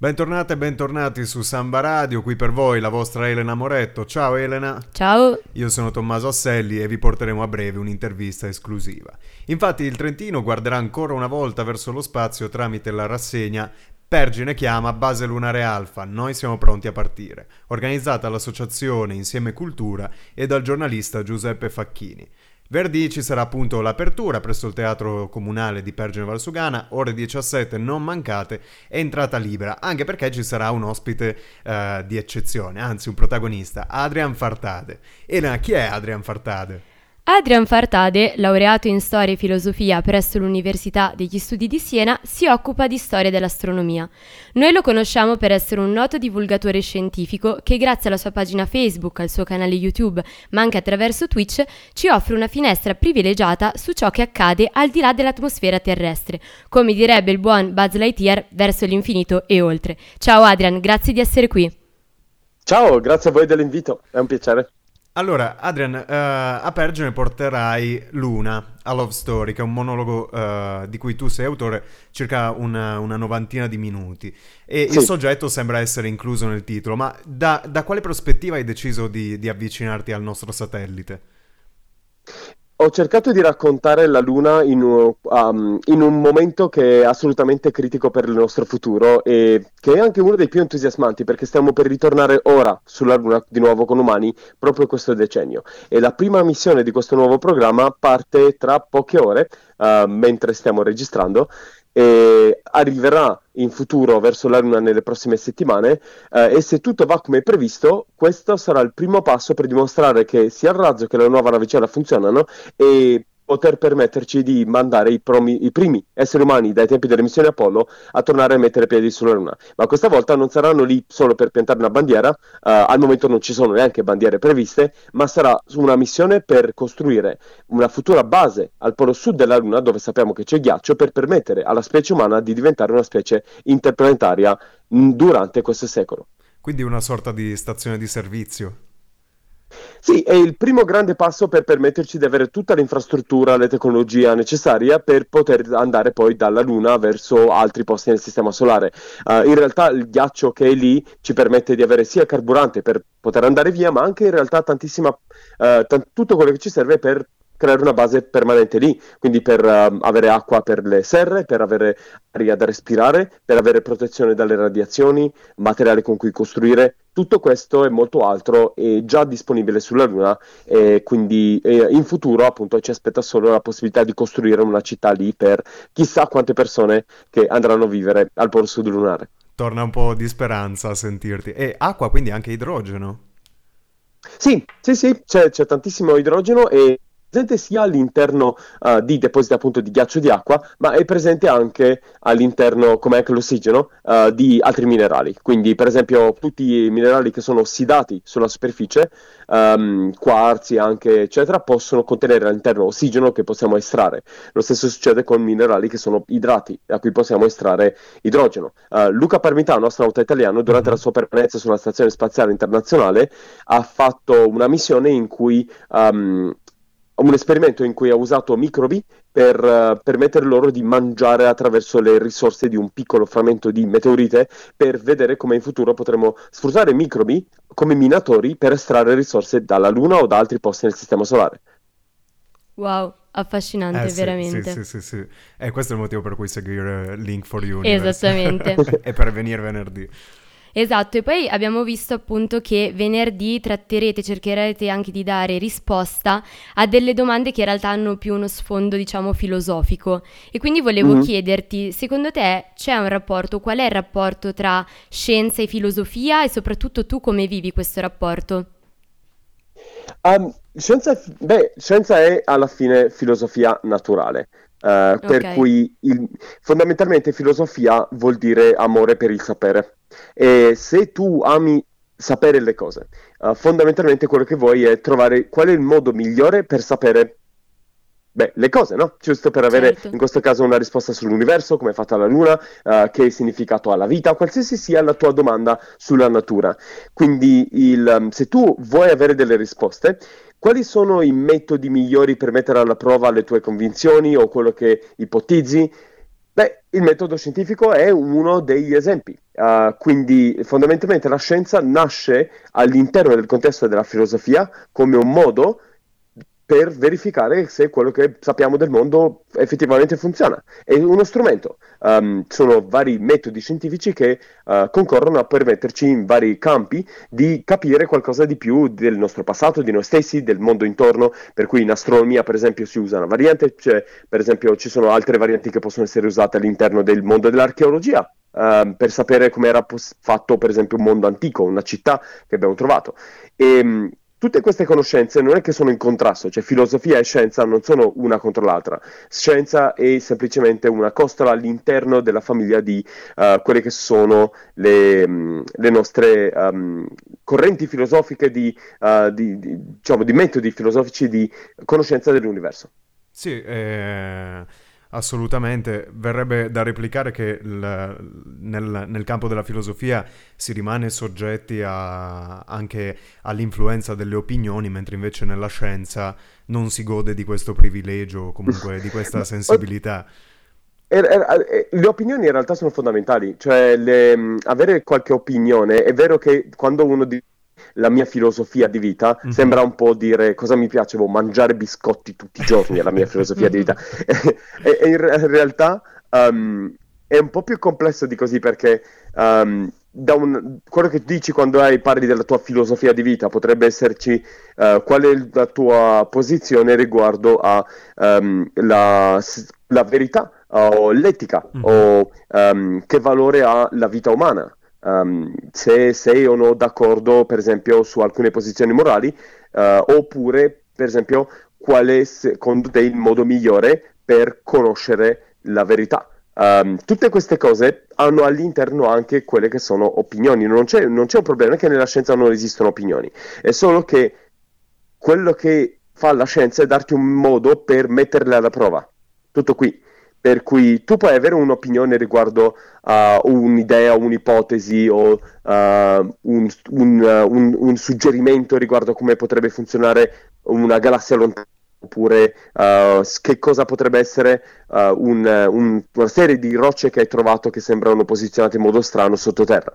Bentornate e bentornati su Samba Radio, qui per voi la vostra Elena Moretto. Ciao Elena. Ciao. Io sono Tommaso Asselli e vi porteremo a breve un'intervista esclusiva. Infatti il Trentino guarderà ancora una volta verso lo spazio tramite la rassegna Pergine chiama Base Lunare Alfa, noi siamo pronti a partire, organizzata dall'associazione Insieme Cultura e dal giornalista Giuseppe Facchini. Venerdì ci sarà appunto l'apertura presso il Teatro Comunale di Pergine Valsugana, ore 17 non mancate, entrata libera, anche perché ci sarà un ospite uh, di eccezione, anzi un protagonista, Adrian Fartade. Elena, chi è Adrian Fartade? Adrian Fartade, laureato in storia e filosofia presso l'Università degli Studi di Siena, si occupa di storia dell'astronomia. Noi lo conosciamo per essere un noto divulgatore scientifico che grazie alla sua pagina Facebook, al suo canale YouTube, ma anche attraverso Twitch, ci offre una finestra privilegiata su ciò che accade al di là dell'atmosfera terrestre, come direbbe il buon Buzz Lightyear verso l'infinito e oltre. Ciao Adrian, grazie di essere qui. Ciao, grazie a voi dell'invito, è un piacere. Allora, Adrian, uh, a Pergine porterai Luna, a Love Story, che è un monologo uh, di cui tu sei autore, circa una, una novantina di minuti. E sì. il soggetto sembra essere incluso nel titolo, ma da, da quale prospettiva hai deciso di, di avvicinarti al nostro satellite? Ho cercato di raccontare la Luna in un, um, in un, momento che è assolutamente critico per il nostro futuro e che è anche uno dei più entusiasmanti perché stiamo per ritornare ora sulla Luna di nuovo con umani proprio questo decennio. E la prima missione di questo nuovo programma parte tra poche ore, uh, mentre stiamo registrando, e arriverà in futuro verso la Luna nelle prossime settimane eh, e se tutto va come previsto questo sarà il primo passo per dimostrare che sia il razzo che la nuova navicella funzionano e poter permetterci di mandare i, promi, i, primi esseri umani dai tempi delle missioni Apollo a tornare a mettere piedi sulla Luna. Ma questa volta non saranno lì solo per piantare una bandiera, uh, al momento non ci sono neanche bandiere previste, ma sarà una missione per costruire una futura base al polo sud della Luna, dove sappiamo che c'è ghiaccio, per permettere alla specie umana di diventare una specie interplanetaria durante questo secolo. Quindi una sorta di stazione di servizio. Sì, è il primo grande passo per permetterci di avere tutta l'infrastruttura, la tecnologia necessaria per poter andare poi dalla Luna verso altri posti nel Sistema Solare. Uh, in realtà il ghiaccio che è lì ci permette di avere sia carburante per poter andare via, ma anche in realtà tantissima, uh, t- tutto quello che ci serve per creare una base permanente lì, quindi per uh, avere acqua per le serre, per avere aria da respirare, per avere protezione dalle radiazioni, materiale con cui costruire. Tutto questo e molto altro è già disponibile sulla Luna e quindi eh, in futuro appunto ci aspetta solo la possibilità di costruire una città lì per chissà quante persone che andranno a vivere al polo sud lunare. Torna un po' di speranza a sentirti. E acqua, quindi anche idrogeno? Sì, sì, sì, c'è, c'è tantissimo idrogeno e presente sia all'interno uh, di depositi appunto di ghiaccio di acqua, ma è presente anche all'interno, come anche l'ossigeno, uh, di altri minerali. Quindi, per esempio, tutti i minerali che sono ossidati sulla superficie, um, quarzi anche, eccetera, possono contenere all'interno ossigeno che possiamo estrarre. Lo stesso succede con minerali che sono idrati, da cui possiamo estrarre idrogeno. Uh, Luca Parmitano, astronauta italiano, durante la sua permanenza sulla Stazione Spaziale Internazionale, ha fatto una missione in cui um, un esperimento in cui ha usato microbi per uh, permettere loro di mangiare attraverso le risorse di un piccolo frammento di meteorite per vedere come in futuro potremo sfruttare microbi come minatori per estrarre risorse dalla Luna o da altri posti nel Sistema Solare. Wow, affascinante, eh, veramente. Sì, sì, sì, sì. E questo è il motivo per cui seguire Link for You. Esattamente. e per venire venerdì. Esatto, e poi abbiamo visto appunto che venerdì tratterete, cercherete anche di dare risposta a delle domande che in realtà hanno più uno sfondo, diciamo, filosofico. E quindi volevo mm-hmm. chiederti, secondo te c'è un rapporto, qual è il rapporto tra scienza e filosofia e soprattutto tu come vivi questo rapporto? Um, scienza, beh, scienza è alla fine filosofia naturale. Uh, okay. Per cui il, fondamentalmente filosofia vuol dire amore per il sapere. E se tu ami sapere le cose, uh, fondamentalmente quello che vuoi è trovare qual è il modo migliore per sapere beh, le cose, no? Giusto per avere certo. in questo caso una risposta sull'universo, come è fatta la Luna, uh, che significato ha la vita, qualsiasi sia la tua domanda sulla natura. Quindi il, um, se tu vuoi avere delle risposte, quali sono i metodi migliori per mettere alla prova le tue convinzioni o quello che ipotizzi? Il metodo scientifico è uno degli esempi. Uh, quindi fondamentalmente la scienza nasce all'interno del contesto della filosofia come un modo per verificare se quello che sappiamo del mondo effettivamente funziona. È uno strumento. Um, sono vari metodi scientifici che uh, concorrono a permetterci in vari campi di capire qualcosa di più del nostro passato, di noi stessi, del mondo intorno, per cui in astronomia per esempio si usa una variante, cioè, per esempio ci sono altre varianti che possono essere usate all'interno del mondo dell'archeologia. Uh, per sapere come era pos- fatto per esempio un mondo antico, una città che abbiamo trovato. E, um, tutte queste conoscenze non è che sono in contrasto, cioè filosofia e scienza non sono una contro l'altra. Scienza è semplicemente una costola all'interno della famiglia di uh, quelle che sono le, um, le nostre um, correnti filosofiche, di, uh, di, di, diciamo, di metodi filosofici di conoscenza dell'universo. Sì, eh Assolutamente, verrebbe da replicare che il, nel, nel, campo della filosofia si rimane soggetti a, anche all'influenza delle opinioni, mentre invece nella scienza non si gode di questo privilegio, comunque di questa sensibilità. Le opinioni in realtà sono fondamentali, cioè le, avere qualche opinione, è vero che quando uno dice la mia filosofia di vita, mm-hmm. sembra un po' dire cosa mi piace, boh, mangiare biscotti tutti i giorni è la mia filosofia di vita. e, e, in, realtà um, è un po' più complesso di così perché um, da un, quello che dici quando hai, parli della tua filosofia di vita potrebbe esserci uh, qual è la tua posizione riguardo alla um, la verità o l'etica mm-hmm. o um, che valore ha la vita umana um, se sei o no d'accordo, per esempio, su alcune posizioni morali, uh, oppure, per esempio, qual è secondo te il modo migliore per conoscere la verità. Um, tutte queste cose hanno all'interno anche quelle che sono opinioni. Non c'è, non c'è un problema che nella scienza non esistono opinioni, è solo che quello che fa la scienza è darti un modo per metterle alla prova. Tutto qui per cui tu puoi avere un'opinione riguardo a uh, un'idea, un'ipotesi o uh, un, un, uh, un, un, suggerimento riguardo a come potrebbe funzionare una galassia lontana oppure uh, che cosa potrebbe essere una serie di rocce che hai trovato che sembrano posizionate in modo strano sottoterra.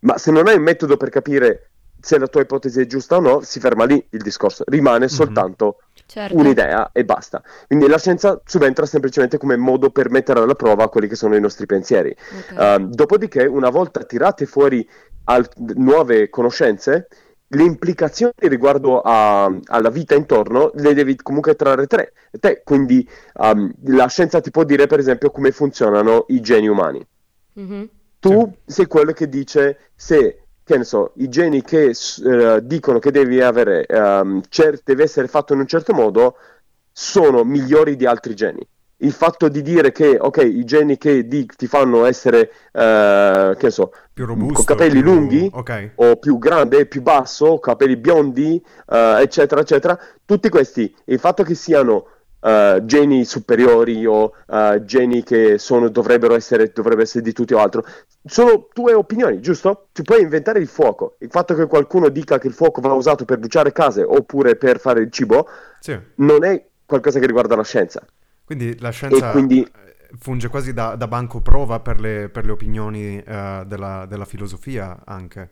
Ma se non hai un metodo per capire se la tua ipotesi è giusta o no, si ferma lì il discorso, rimane mm-hmm. soltanto certo. un'idea e basta. Quindi la scienza subentra semplicemente come modo per mettere alla prova quelli che sono i nostri pensieri. Okay. Uh, dopodiché, una volta tirate fuori al- nuove conoscenze, le implicazioni riguardo a, alla vita intorno le devi comunque trarre tre. Te, quindi um, la scienza ti può dire, per esempio, come funzionano i geni umani. Mm-hmm. Tu sì. sei quello che dice se che ne so, i geni che uh, dicono che devi avere, um, cer- deve essere fatto in un certo modo, sono migliori di altri geni. Il fatto di dire che, ok, i geni che di- ti fanno essere, uh, che ne so, più robusto, con capelli più... lunghi, okay. o più grande, più basso, capelli biondi, uh, eccetera, eccetera, tutti questi, il fatto che siano uh, geni superiori o uh, geni che sono, dovrebbero, essere, dovrebbero essere di tutti o altro. Sono tue opinioni, giusto? Tu puoi inventare il fuoco. Il fatto che qualcuno dica che il fuoco va usato per bruciare case oppure per fare il cibo sì. non è qualcosa che riguarda la scienza. Quindi la scienza quindi... funge quasi da, da, banco prova per le, per le opinioni uh, della, della filosofia anche.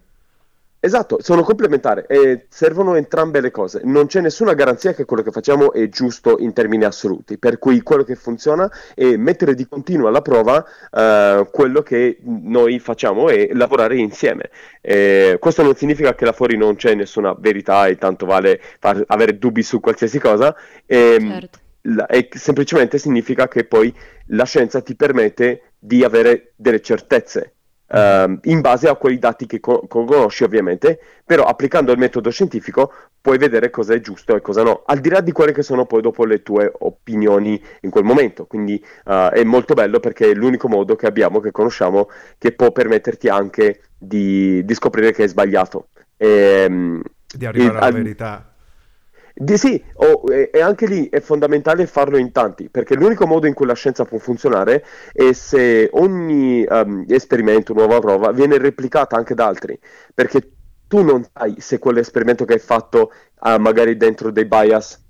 Esatto, sono complementari e servono entrambe le cose. Non c'è nessuna garanzia che quello che facciamo è giusto in termini assoluti, per cui quello che funziona è mettere di continuo alla prova uh, quello che noi facciamo e lavorare insieme. E questo non significa che là fuori non c'è nessuna verità e tanto vale far, avere dubbi su qualsiasi cosa. E, certo. la, e semplicemente significa che poi la scienza ti permette di avere delle certezze Uh, in base a quei dati che co- conosci ovviamente, però applicando il metodo scientifico puoi vedere cosa è giusto e cosa no, al di là di quelle che sono poi dopo le tue opinioni in quel momento, quindi uh, è molto bello perché è l'unico modo che abbiamo, che conosciamo, che può permetterti anche di, di scoprire che è sbagliato. E, ehm, di arrivare alla al... verità. Di sì, oh, e, e, anche lì è fondamentale farlo in tanti, perché l'unico modo in cui la scienza può funzionare è se ogni um, esperimento, nuova prova, viene replicata anche da altri, perché tu non sai se quell'esperimento che hai fatto ha magari dentro dei bias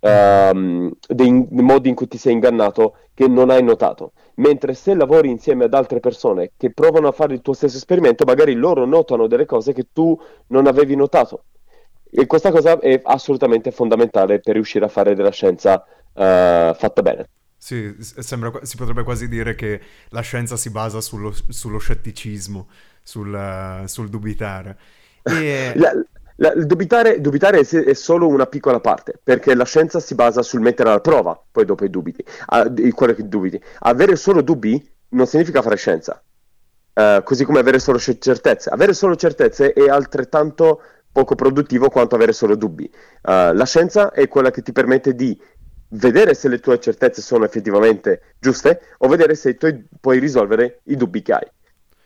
um, dei, dei modi in cui ti sei ingannato che non hai notato. Mentre se lavori insieme ad altre persone che provano a fare il tuo stesso esperimento, magari loro notano delle cose che tu non avevi notato. E questa cosa è assolutamente fondamentale per riuscire a fare della scienza uh, fatta bene. Sì, sembra, si potrebbe quasi dire che la scienza si basa sullo, sullo scetticismo, sul, sul dubitare. E... La, la, dubitare, dubitare è, è, solo una piccola parte, perché la scienza si basa sul mettere alla prova, poi dopo i dubiti, a, quello che dubiti. Avere solo dubbi non significa fare scienza, uh, così come avere solo certezze. Avere solo certezze è altrettanto poco produttivo quanto avere solo dubbi. Uh, la scienza è quella che ti permette di vedere se le tue certezze sono effettivamente giuste o vedere se tu puoi risolvere i dubbi che hai.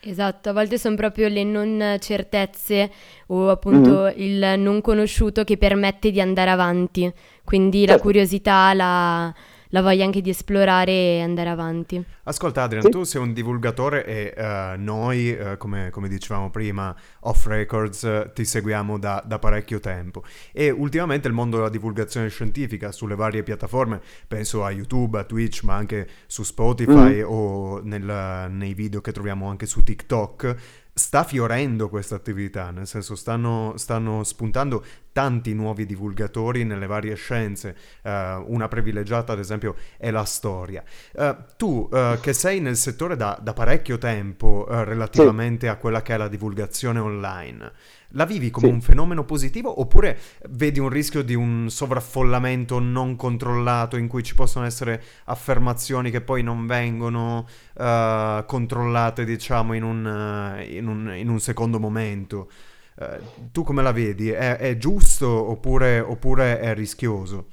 Esatto, a volte sono proprio le non certezze o appunto mm-hmm. il non conosciuto che permette di andare avanti, quindi certo. la curiosità, la, la voglia anche di esplorare e andare avanti. Ascolta Adrian, sì. tu sei un divulgatore e uh, noi, uh, come, come, dicevamo prima, off records, uh, ti seguiamo da, da, parecchio tempo e ultimamente il mondo della divulgazione scientifica sulle varie piattaforme, penso a YouTube, a Twitch, ma anche su Spotify mm. o nel, nei video che troviamo anche su TikTok, sta fiorendo questa attività, nel senso stanno, stanno, spuntando tanti nuovi divulgatori nelle varie scienze, uh, una privilegiata ad esempio è la storia. Uh, tu uh, che sei nel settore da, da parecchio tempo relativamente sì. a quella che è la divulgazione online, la vivi come sì. un fenomeno positivo oppure vedi un rischio di un sovraffollamento non controllato in cui ci possono essere affermazioni che poi non vengono uh, controllate, diciamo, in un, uh, in, un, in un, secondo momento? Uh, tu come la vedi? È, è giusto oppure, oppure è rischioso?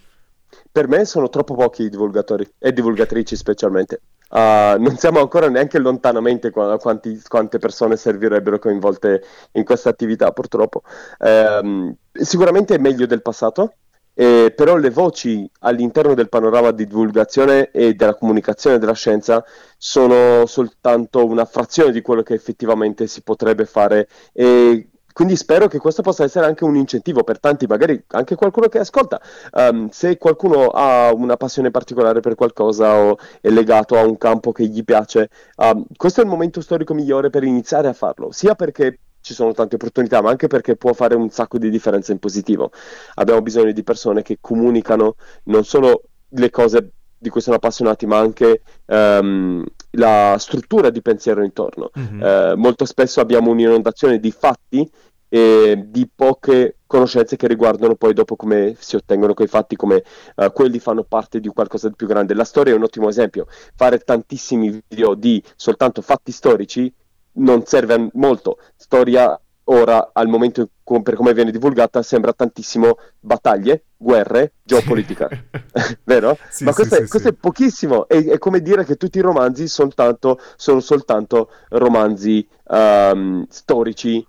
Per me sono troppo pochi i divulgatori e divulgatrici specialmente. Uh, non siamo ancora neanche lontanamente a quanti, quante persone servirebbero coinvolte in questa attività, purtroppo. Uh, sicuramente è meglio del passato, eh, però le voci all'interno del panorama di divulgazione e della comunicazione della scienza sono soltanto una frazione di quello che effettivamente si potrebbe fare e quindi spero che questo possa essere anche un incentivo per tanti, magari anche qualcuno che ascolta. Um, se qualcuno ha una passione particolare per qualcosa o è legato a un campo che gli piace, um, questo è il momento storico migliore per iniziare a farlo, sia perché ci sono tante opportunità, ma anche perché può fare un sacco di differenza in positivo. Abbiamo bisogno di persone che comunicano non solo le cose di cui sono appassionati, ma anche um, la struttura di pensiero intorno. Mm-hmm. Uh, molto spesso abbiamo un'inondazione di fatti e di poche conoscenze che riguardano poi dopo come si ottengono quei fatti, come uh, quelli fanno parte di qualcosa di più grande. La storia è un ottimo esempio. Fare tantissimi video di soltanto fatti storici non serve a molto. Storia ora, al momento per come viene divulgata, sembra tantissimo battaglie, guerre, geopolitica, vero? Sì, Ma questo, sì, è, questo è, pochissimo, è, è, come dire che tutti i romanzi soltanto, sono soltanto romanzi um, storici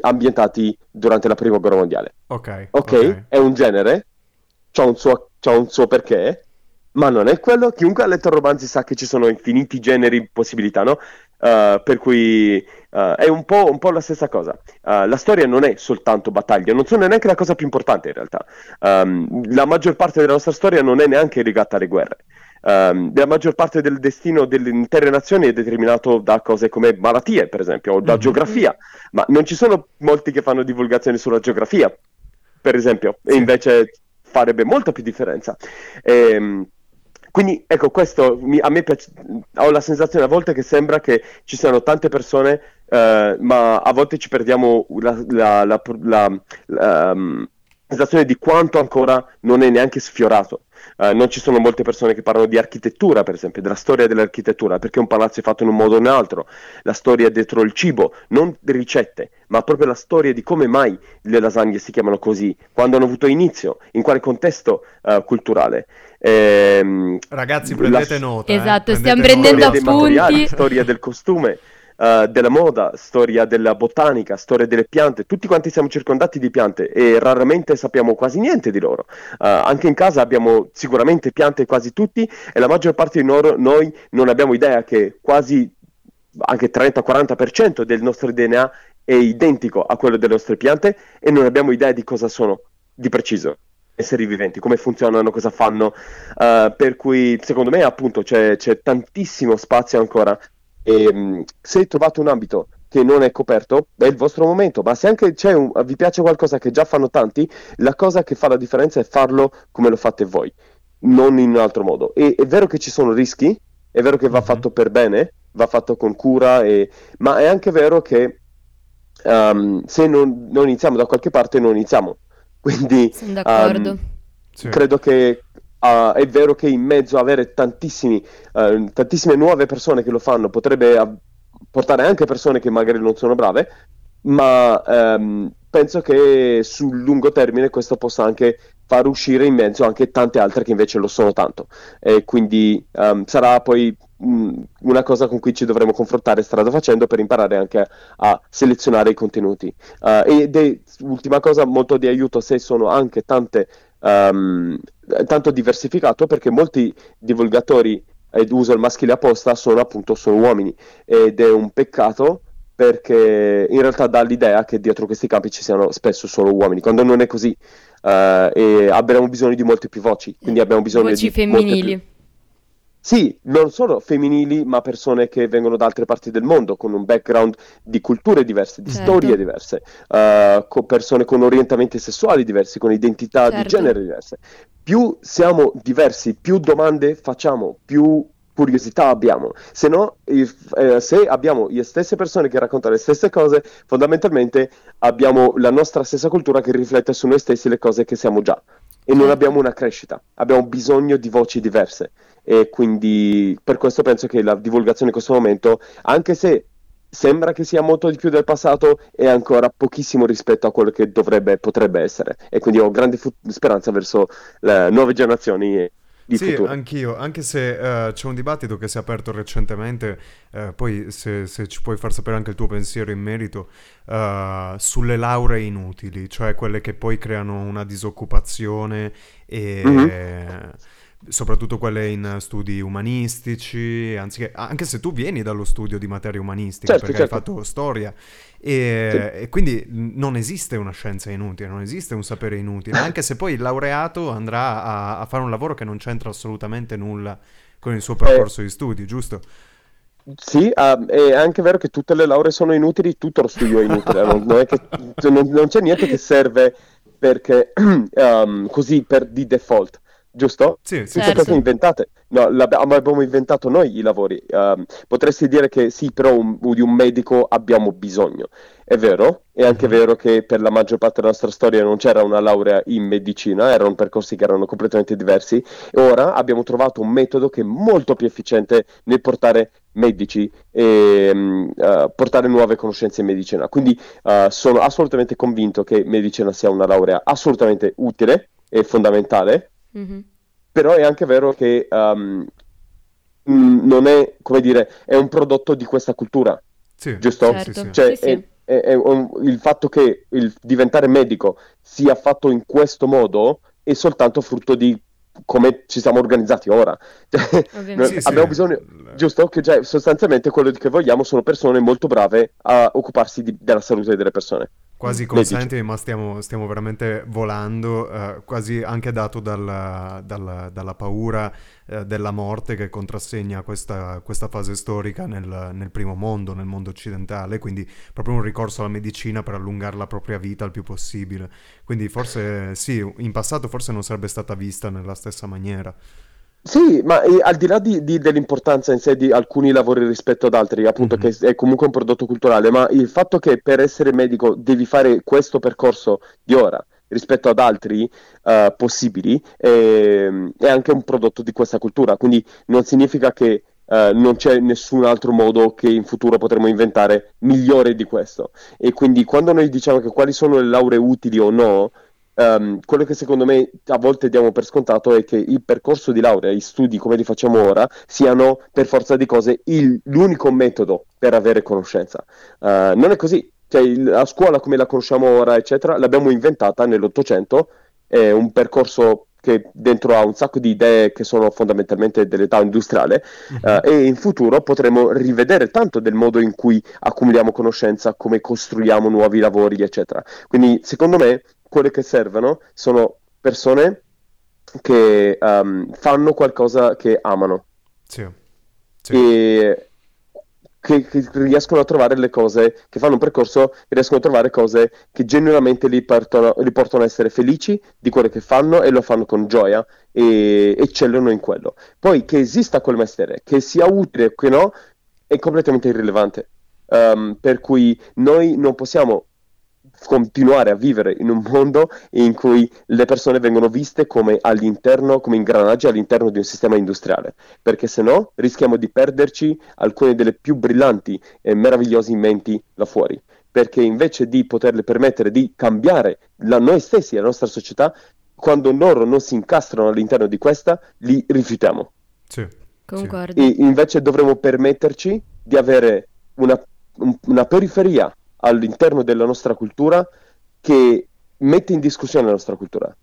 ambientati durante la prima guerra mondiale. Ok. Ok, okay. è un genere, c'ha un, suo, c'ha un suo perché, ma non è quello. Chiunque ha letto romanzi sa che ci sono infiniti generi, possibilità, no? Uh, per cui uh, è un po', un po', la stessa cosa. Uh, la storia non è soltanto battaglia, non sono neanche la cosa più importante in realtà. Um, la maggior parte della nostra storia non è neanche legata alle guerre. Um, la maggior parte del destino delle intere nazioni è determinato da cose come malattie, per esempio, o da mm-hmm. geografia, ma non ci sono molti che fanno divulgazione sulla geografia, per esempio, e invece farebbe molta più differenza. E, ehm, quindi ecco, questo mi, a me piace, ho la sensazione a volte che sembra che ci siano tante persone, eh, ma a volte ci perdiamo la, la, la, la um, sensazione di quanto ancora non è neanche sfiorato. Uh, non ci sono molte persone che parlano di architettura, per esempio, della storia dell'architettura, perché un palazzo è fatto in un modo o in un altro, la storia dietro il cibo, non ricette, ma proprio la storia di come mai le lasagne si chiamano così, quando hanno avuto inizio, in quale contesto uh, culturale. Ehm, Ragazzi, prendete la... nota. Eh. Esatto, eh? stiamo prendendo appunti. Storia del costume. Uh, della moda, storia della botanica, storia delle piante, tutti quanti siamo circondati di piante e raramente sappiamo quasi niente di loro. Uh, anche in casa abbiamo sicuramente piante quasi tutti e la maggior parte di loro, noi non abbiamo idea che quasi anche 30-40% del nostro DNA è identico a quello delle nostre piante e non abbiamo idea di cosa sono di preciso. esseri viventi, come funzionano, cosa fanno. Uh, per cui secondo me appunto c'è, c'è tantissimo spazio ancora. E, um, se trovate un ambito che non è coperto, è il vostro momento. Ma se anche un, vi piace qualcosa che già fanno tanti, la cosa che fa la differenza è farlo come lo fate voi, non in un altro modo. E è vero che ci sono rischi, è vero che va mm-hmm. fatto per bene, va fatto con cura, e... ma è anche vero che um, se non, non, iniziamo da qualche parte, non iniziamo. Quindi Sono d'accordo. Um, sì. credo che uh, è vero che in mezzo avere uh, tantissime nuove persone che lo fanno potrebbe av- portare anche persone che magari non sono brave, ma um, penso che sul lungo termine questo possa anche far uscire in mezzo anche tante altre che invece lo sono tanto. E quindi um, sarà poi um, una cosa con cui ci dovremo confrontare strada facendo per imparare anche a, a selezionare i contenuti. Uh, ed è ultima cosa molto di aiuto se sono anche tante um, tanto diversificato perché molti divulgatori ed uso il maschile apposta sono appunto solo uomini ed è un peccato perché in realtà dà l'idea che dietro questi campi ci siano spesso solo uomini, quando non è così. Uh, e abbiamo bisogno di molte più voci, quindi abbiamo bisogno voci di femminili. Sì, non solo femminili, ma persone che vengono da altre parti del mondo, con un background di culture diverse, di certo. storie diverse, uh, con persone con orientamenti sessuali diversi, con identità certo. di genere diverse. Più siamo diversi, più domande facciamo, più curiosità abbiamo. Se no, eh, se abbiamo le stesse persone che raccontano le stesse cose, fondamentalmente abbiamo la nostra stessa cultura che riflette su noi stessi le cose che siamo già. E non abbiamo una crescita, abbiamo bisogno di voci diverse. E quindi per questo penso che la divulgazione in questo momento, anche se sembra che sia molto di più del passato, è ancora pochissimo rispetto a quello che dovrebbe, potrebbe essere. E quindi ho grande fu- speranza verso le nuove generazioni di sì, futuro. anch'io, anche se uh, c'è un dibattito che si è aperto recentemente, uh, poi se, se, ci puoi far sapere anche il tuo pensiero in merito, uh, sulle lauree inutili, cioè quelle che poi creano una disoccupazione e... Mm-hmm soprattutto quelle in studi umanistici, anziché, anche se tu vieni dallo studio di materia umanistica certo, perché certo. hai fatto storia e, sì. e, quindi non esiste una scienza inutile, non esiste un sapere inutile, anche se poi il laureato andrà a, a fare un lavoro che non c'entra assolutamente nulla con il suo percorso eh. di studi, giusto? Sì, uh, è anche vero che tutte le lauree sono inutili, tutto lo studio è inutile, non, non, è che, non, non c'è niente che serve perché um, così per di default giusto? Sì, sì. Certo. cose inventate. No, abbiamo inventato noi i lavori. Uh, potresti dire che sì, però un, di un medico abbiamo bisogno. È vero, è anche mm-hmm. vero che per la maggior parte della nostra storia non c'era una laurea in medicina, erano percorsi che erano completamente diversi. E ora abbiamo trovato un metodo che è molto più efficiente nel portare medici e um, uh, portare nuove conoscenze in medicina. Quindi uh, sono assolutamente convinto che medicina sia una laurea assolutamente utile e fondamentale Mm-hmm. Però è anche vero che um, non è, come dire, è un prodotto di questa cultura. Sì, giusto? Certo. Sì, sì. Cioè, sì, è, è, è un, il fatto che il diventare medico sia fatto in questo modo è soltanto frutto di come ci siamo organizzati ora. Cioè, sì, abbiamo bisogno, giusto? Che cioè, sostanzialmente quello che vogliamo sono persone molto brave a occuparsi di, della salute delle persone quasi consenti, ma stiamo, stiamo, veramente volando, eh, quasi anche dato dalla, dalla, dalla paura eh, della morte che contrassegna questa, questa fase storica nel, nel, primo mondo, nel mondo occidentale, quindi proprio un ricorso alla medicina per allungare la propria vita il più possibile. Quindi forse sì, in passato forse non sarebbe stata vista nella stessa maniera. Sì, ma eh, al di là di, di, dell'importanza in sé di alcuni lavori rispetto ad altri, appunto mm-hmm. che è comunque un prodotto culturale, ma il fatto che per essere medico devi fare questo percorso di ora rispetto ad altri uh, possibili è, è, anche un prodotto di questa cultura, quindi non significa che uh, non c'è nessun altro modo che in futuro potremo inventare migliore di questo. E quindi quando noi diciamo che quali sono le lauree utili o no, Um, quello che secondo me a volte diamo per scontato è che il percorso di laurea, gli studi come li facciamo ora, siano per forza di cose il, l'unico metodo per avere conoscenza. Uh, non è così. Cioè, il, la scuola come la conosciamo ora, eccetera, l'abbiamo inventata nell'Ottocento, è un percorso che dentro ha un sacco di idee che sono fondamentalmente dell'età industriale uh, e in futuro potremo rivedere tanto del modo in cui accumuliamo conoscenza, come costruiamo nuovi lavori, eccetera. Quindi secondo me quelle che servono sono persone che um, fanno qualcosa che amano. Sì. sì. E che, che, riescono a trovare le cose, che fanno un percorso e riescono a trovare cose che genuinamente li portano, li portano a essere felici di quello che fanno e lo fanno con gioia e eccellano in quello. Poi che esista quel mestiere, che sia utile o che no, è completamente irrilevante. Um, per cui noi non possiamo continuare a vivere in un mondo in cui le persone vengono viste come all'interno, come ingranaggi all'interno di un sistema industriale, perché se no rischiamo di perderci alcune delle più brillanti e meravigliose menti là fuori, perché invece di poterle permettere di cambiare la, noi stessi, la nostra società, quando loro non si incastrano all'interno di questa, li rifiutiamo. Sì. Concordo. E invece dovremmo permetterci di avere una, un, una periferia all'interno della nostra cultura che mette in discussione la nostra cultura.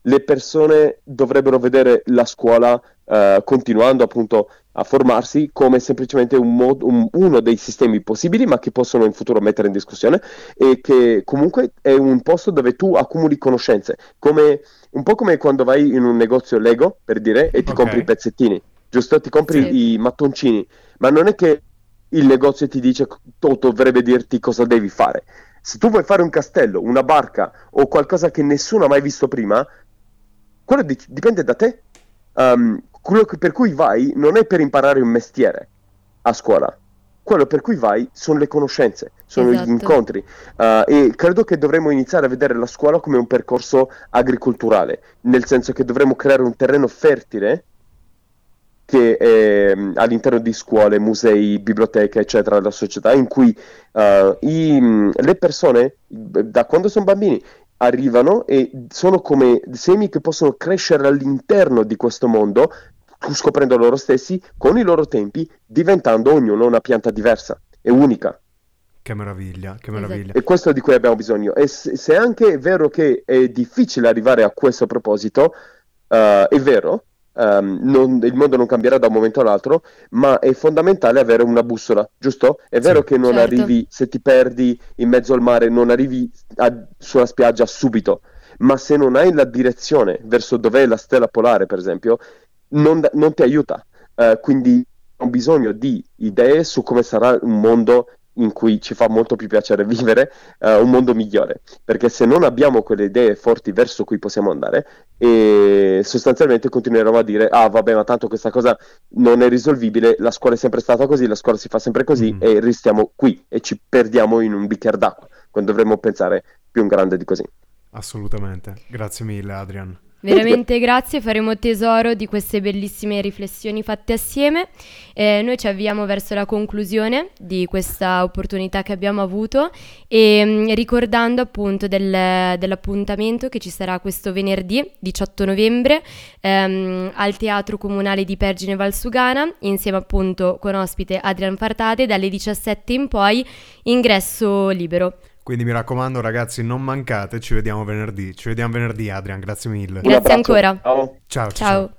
Le persone dovrebbero vedere la scuola eh, continuando appunto a formarsi come semplicemente un mod- un, uno dei sistemi possibili, ma che possono in futuro mettere in discussione e che comunque è un posto dove tu accumuli conoscenze, come, un po' come quando vai in un negozio Lego, per dire, e ti okay. compri i pezzettini, giusto? Ti compri sì. i mattoncini, ma non è che il negozio ti dice o dovrebbe dirti cosa devi fare. Se tu vuoi fare un castello, una barca o qualcosa che nessuno ha mai visto prima, quello di- dipende da te. Um, quello per cui vai non è per imparare un mestiere a scuola, quello per cui vai sono le conoscenze, sono esatto. gli incontri uh, e credo che dovremmo iniziare a vedere la scuola come un percorso agricolturale, nel senso che dovremmo creare un terreno fertile che è mm, all'interno di scuole, musei, biblioteche, eccetera, della società, in cui uh, i, mm, le persone, da quando sono bambini, arrivano e sono come semi che possono crescere all'interno di questo mondo, scoprendo loro stessi, con i loro tempi, diventando ognuno una pianta diversa e unica. Che meraviglia, che meraviglia. E questo è di cui abbiamo bisogno. E se, se anche è vero che è difficile arrivare a questo proposito, uh, è vero, Um, non, il mondo non cambierà da un momento all'altro, ma è fondamentale avere una bussola, giusto? È vero sì, che non certo. arrivi, se ti perdi in mezzo al mare, non arrivi a, sulla spiaggia subito, ma se non hai la direzione verso dov'è la stella polare, per esempio, non, non ti aiuta. Uh, quindi ho bisogno di idee su come sarà un mondo in cui ci fa molto più piacere vivere uh, un mondo migliore, perché se non abbiamo quelle idee forti verso cui possiamo andare, e sostanzialmente continueremo a dire, ah vabbè, ma tanto questa cosa non è risolvibile, la scuola è sempre stata così, la scuola si fa sempre così mm. e restiamo qui e ci perdiamo in un bicchiere d'acqua, quando dovremmo pensare più in grande di così. Assolutamente, grazie mille Adrian. Veramente grazie, faremo tesoro di queste bellissime riflessioni fatte assieme. Eh, noi ci avviamo verso la conclusione di questa opportunità che abbiamo avuto e mh, mm, ricordando appunto del, dell'appuntamento che ci sarà questo venerdì 18 novembre ehm, al Teatro Comunale di Pergine Valsugana insieme appunto con ospite Adrian Fartate dalle 17 in poi ingresso libero. Quindi mi raccomando ragazzi non mancate, ci vediamo venerdì. Ci vediamo venerdì Adrian, grazie mille. Grazie ancora. Ciao. Ciao. ciao. ciao.